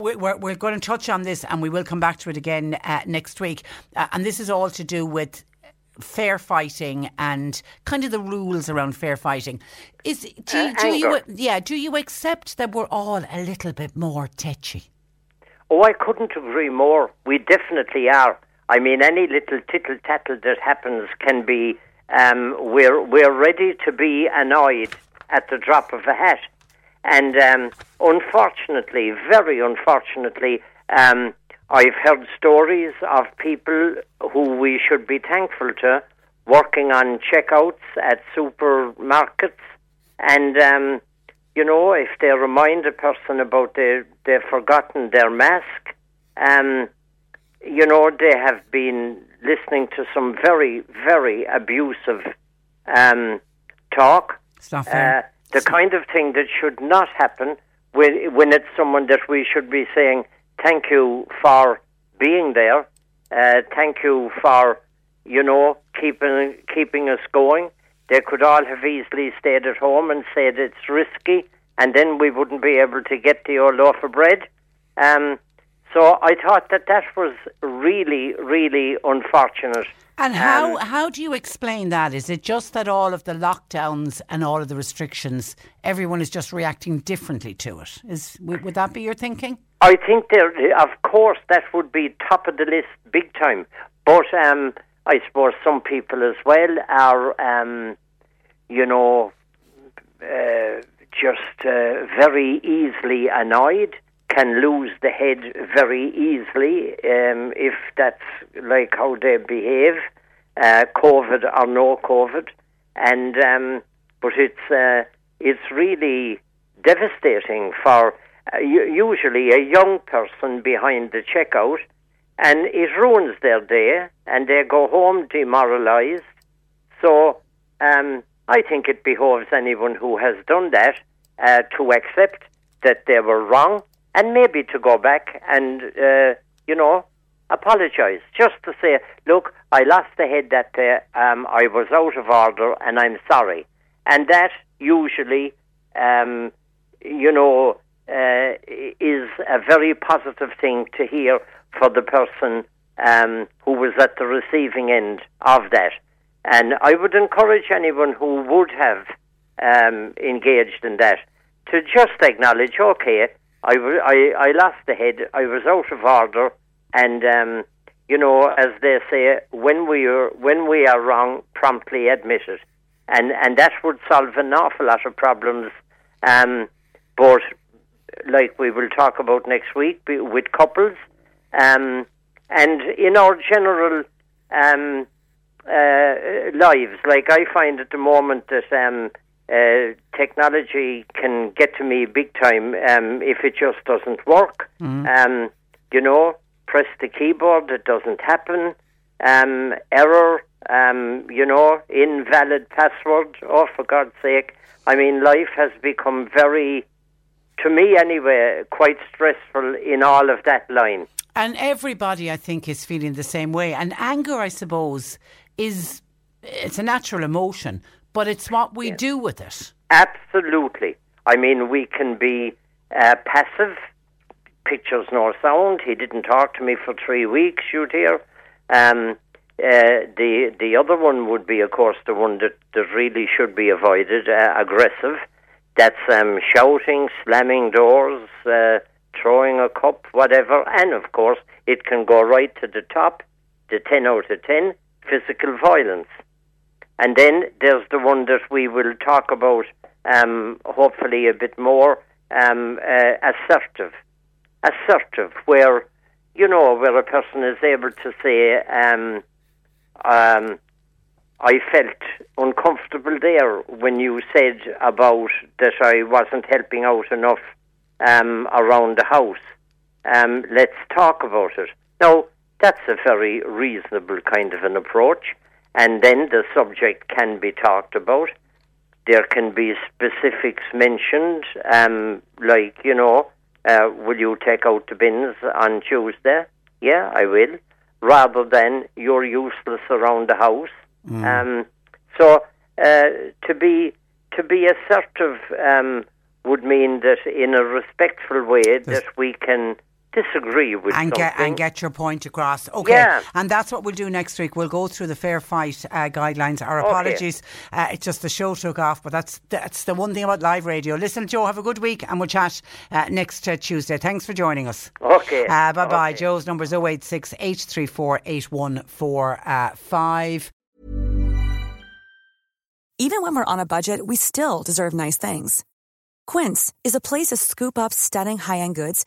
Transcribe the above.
We're, we're going to touch on this and we will come back to it again uh, next week. Uh, and this is all to do with fair fighting and kind of the rules around fair fighting. Is do, you- Uh, do you yeah do you accept that we're all a little bit more tetchy? Oh, I couldn't agree more. We definitely are. I mean, any little tittle tattle that happens can be. Um, we're we're ready to be annoyed at the drop of a hat, and um, unfortunately, very unfortunately, um, I've heard stories of people who we should be thankful to working on checkouts at supermarkets, and um, you know, if they remind a person about they they've forgotten their mask, um, you know, they have been listening to some very, very abusive um, talk. Not Uh. The kind of thing that should not happen when, when it's someone that we should be saying, thank you for being there, uh, thank you for, you know, keeping, keeping us going. They could all have easily stayed at home and said it's risky, and then we wouldn't be able to get the old loaf of bread. Um, so I thought that that was really, really unfortunate. And how Um, how do you explain that? Is it just that all of the lockdowns and all of the restrictions, everyone is just reacting differently to it? Is would, that be your thinking? I think there, of course, that would be top of the list, big time. But um, I suppose some people as well are, um, you know, uh, just uh, very easily annoyed, can lose the head very easily um, if that's like how they behave, uh, COVID or no COVID, and um, but it's uh, it's really devastating for uh, usually a young person behind the checkout, and it ruins their day, and they go home demoralised. So um, I think it behoves anyone who has done that uh, to accept that they were wrong, and maybe to go back and uh, you know apologise, just to say, look, I lost the head that day. Um, I was out of order, and I'm sorry. And that usually, um, you know, uh, is a very positive thing to hear for the person um, who was at the receiving end of that. And I would encourage anyone who would have um, engaged in that to just acknowledge, okay, I, I, I lost the head, I was out of order, and um, you know, as they say, when we are when we are wrong, promptly admit it, and and that would solve an awful lot of problems. Um, but like we will talk about next week with couples, um, and in our general um, uh, lives, like I find at the moment that um, uh, technology can get to me big time um, if it just doesn't work. Um, you know, press the keyboard, it doesn't happen. Um, error, um, you know, invalid password. Oh, for God's sake. I mean, life has become very, to me anyway, quite stressful in all of that line. And everybody, I think, is feeling the same way. And anger, I suppose, is it's a natural emotion, but it's what we do with it. Absolutely. I mean, we can be uh, passive, pictures nor sound. He didn't talk to me for three weeks. You'd hear. Um, uh, the the other one would be, of course, the one that, that really should be avoided. Uh, aggressive. That's um, shouting, slamming doors, uh, throwing a cup, whatever. And of course, it can go right to the top, the ten out of ten, physical violence. And then there's the one that we will talk about, um, hopefully a bit more, um, uh, assertive. Assertive, where, you know, where a person is able to say, um, um, I felt uncomfortable there when you said about that I wasn't helping out enough um, around the house. Um, let's talk about it. Now, that's a very reasonable kind of an approach and then the subject can be talked about. There can be specifics mentioned, um, like, you know, uh, will you take out the bins on Tuesday? Yeah, I will. Rather than you're useless around the house. Mm. Um, so uh, to be to be assertive um, would mean that in a respectful way that we can disagree with and something. get and get your point across. Okay, yeah. and that's what we'll do next week. We'll go through the fair fight uh, guidelines. Our apologies, okay. uh, it's just the show took off, but that's that's the one thing about live radio. Listen, Joe, have a good week, and we'll chat uh, next uh, Tuesday. Thanks for joining us. Okay. bye bye. Okay. Joe's number is 086 834 8145. Even when we're on a budget, we still deserve nice things. Quince is a place to scoop up stunning high end goods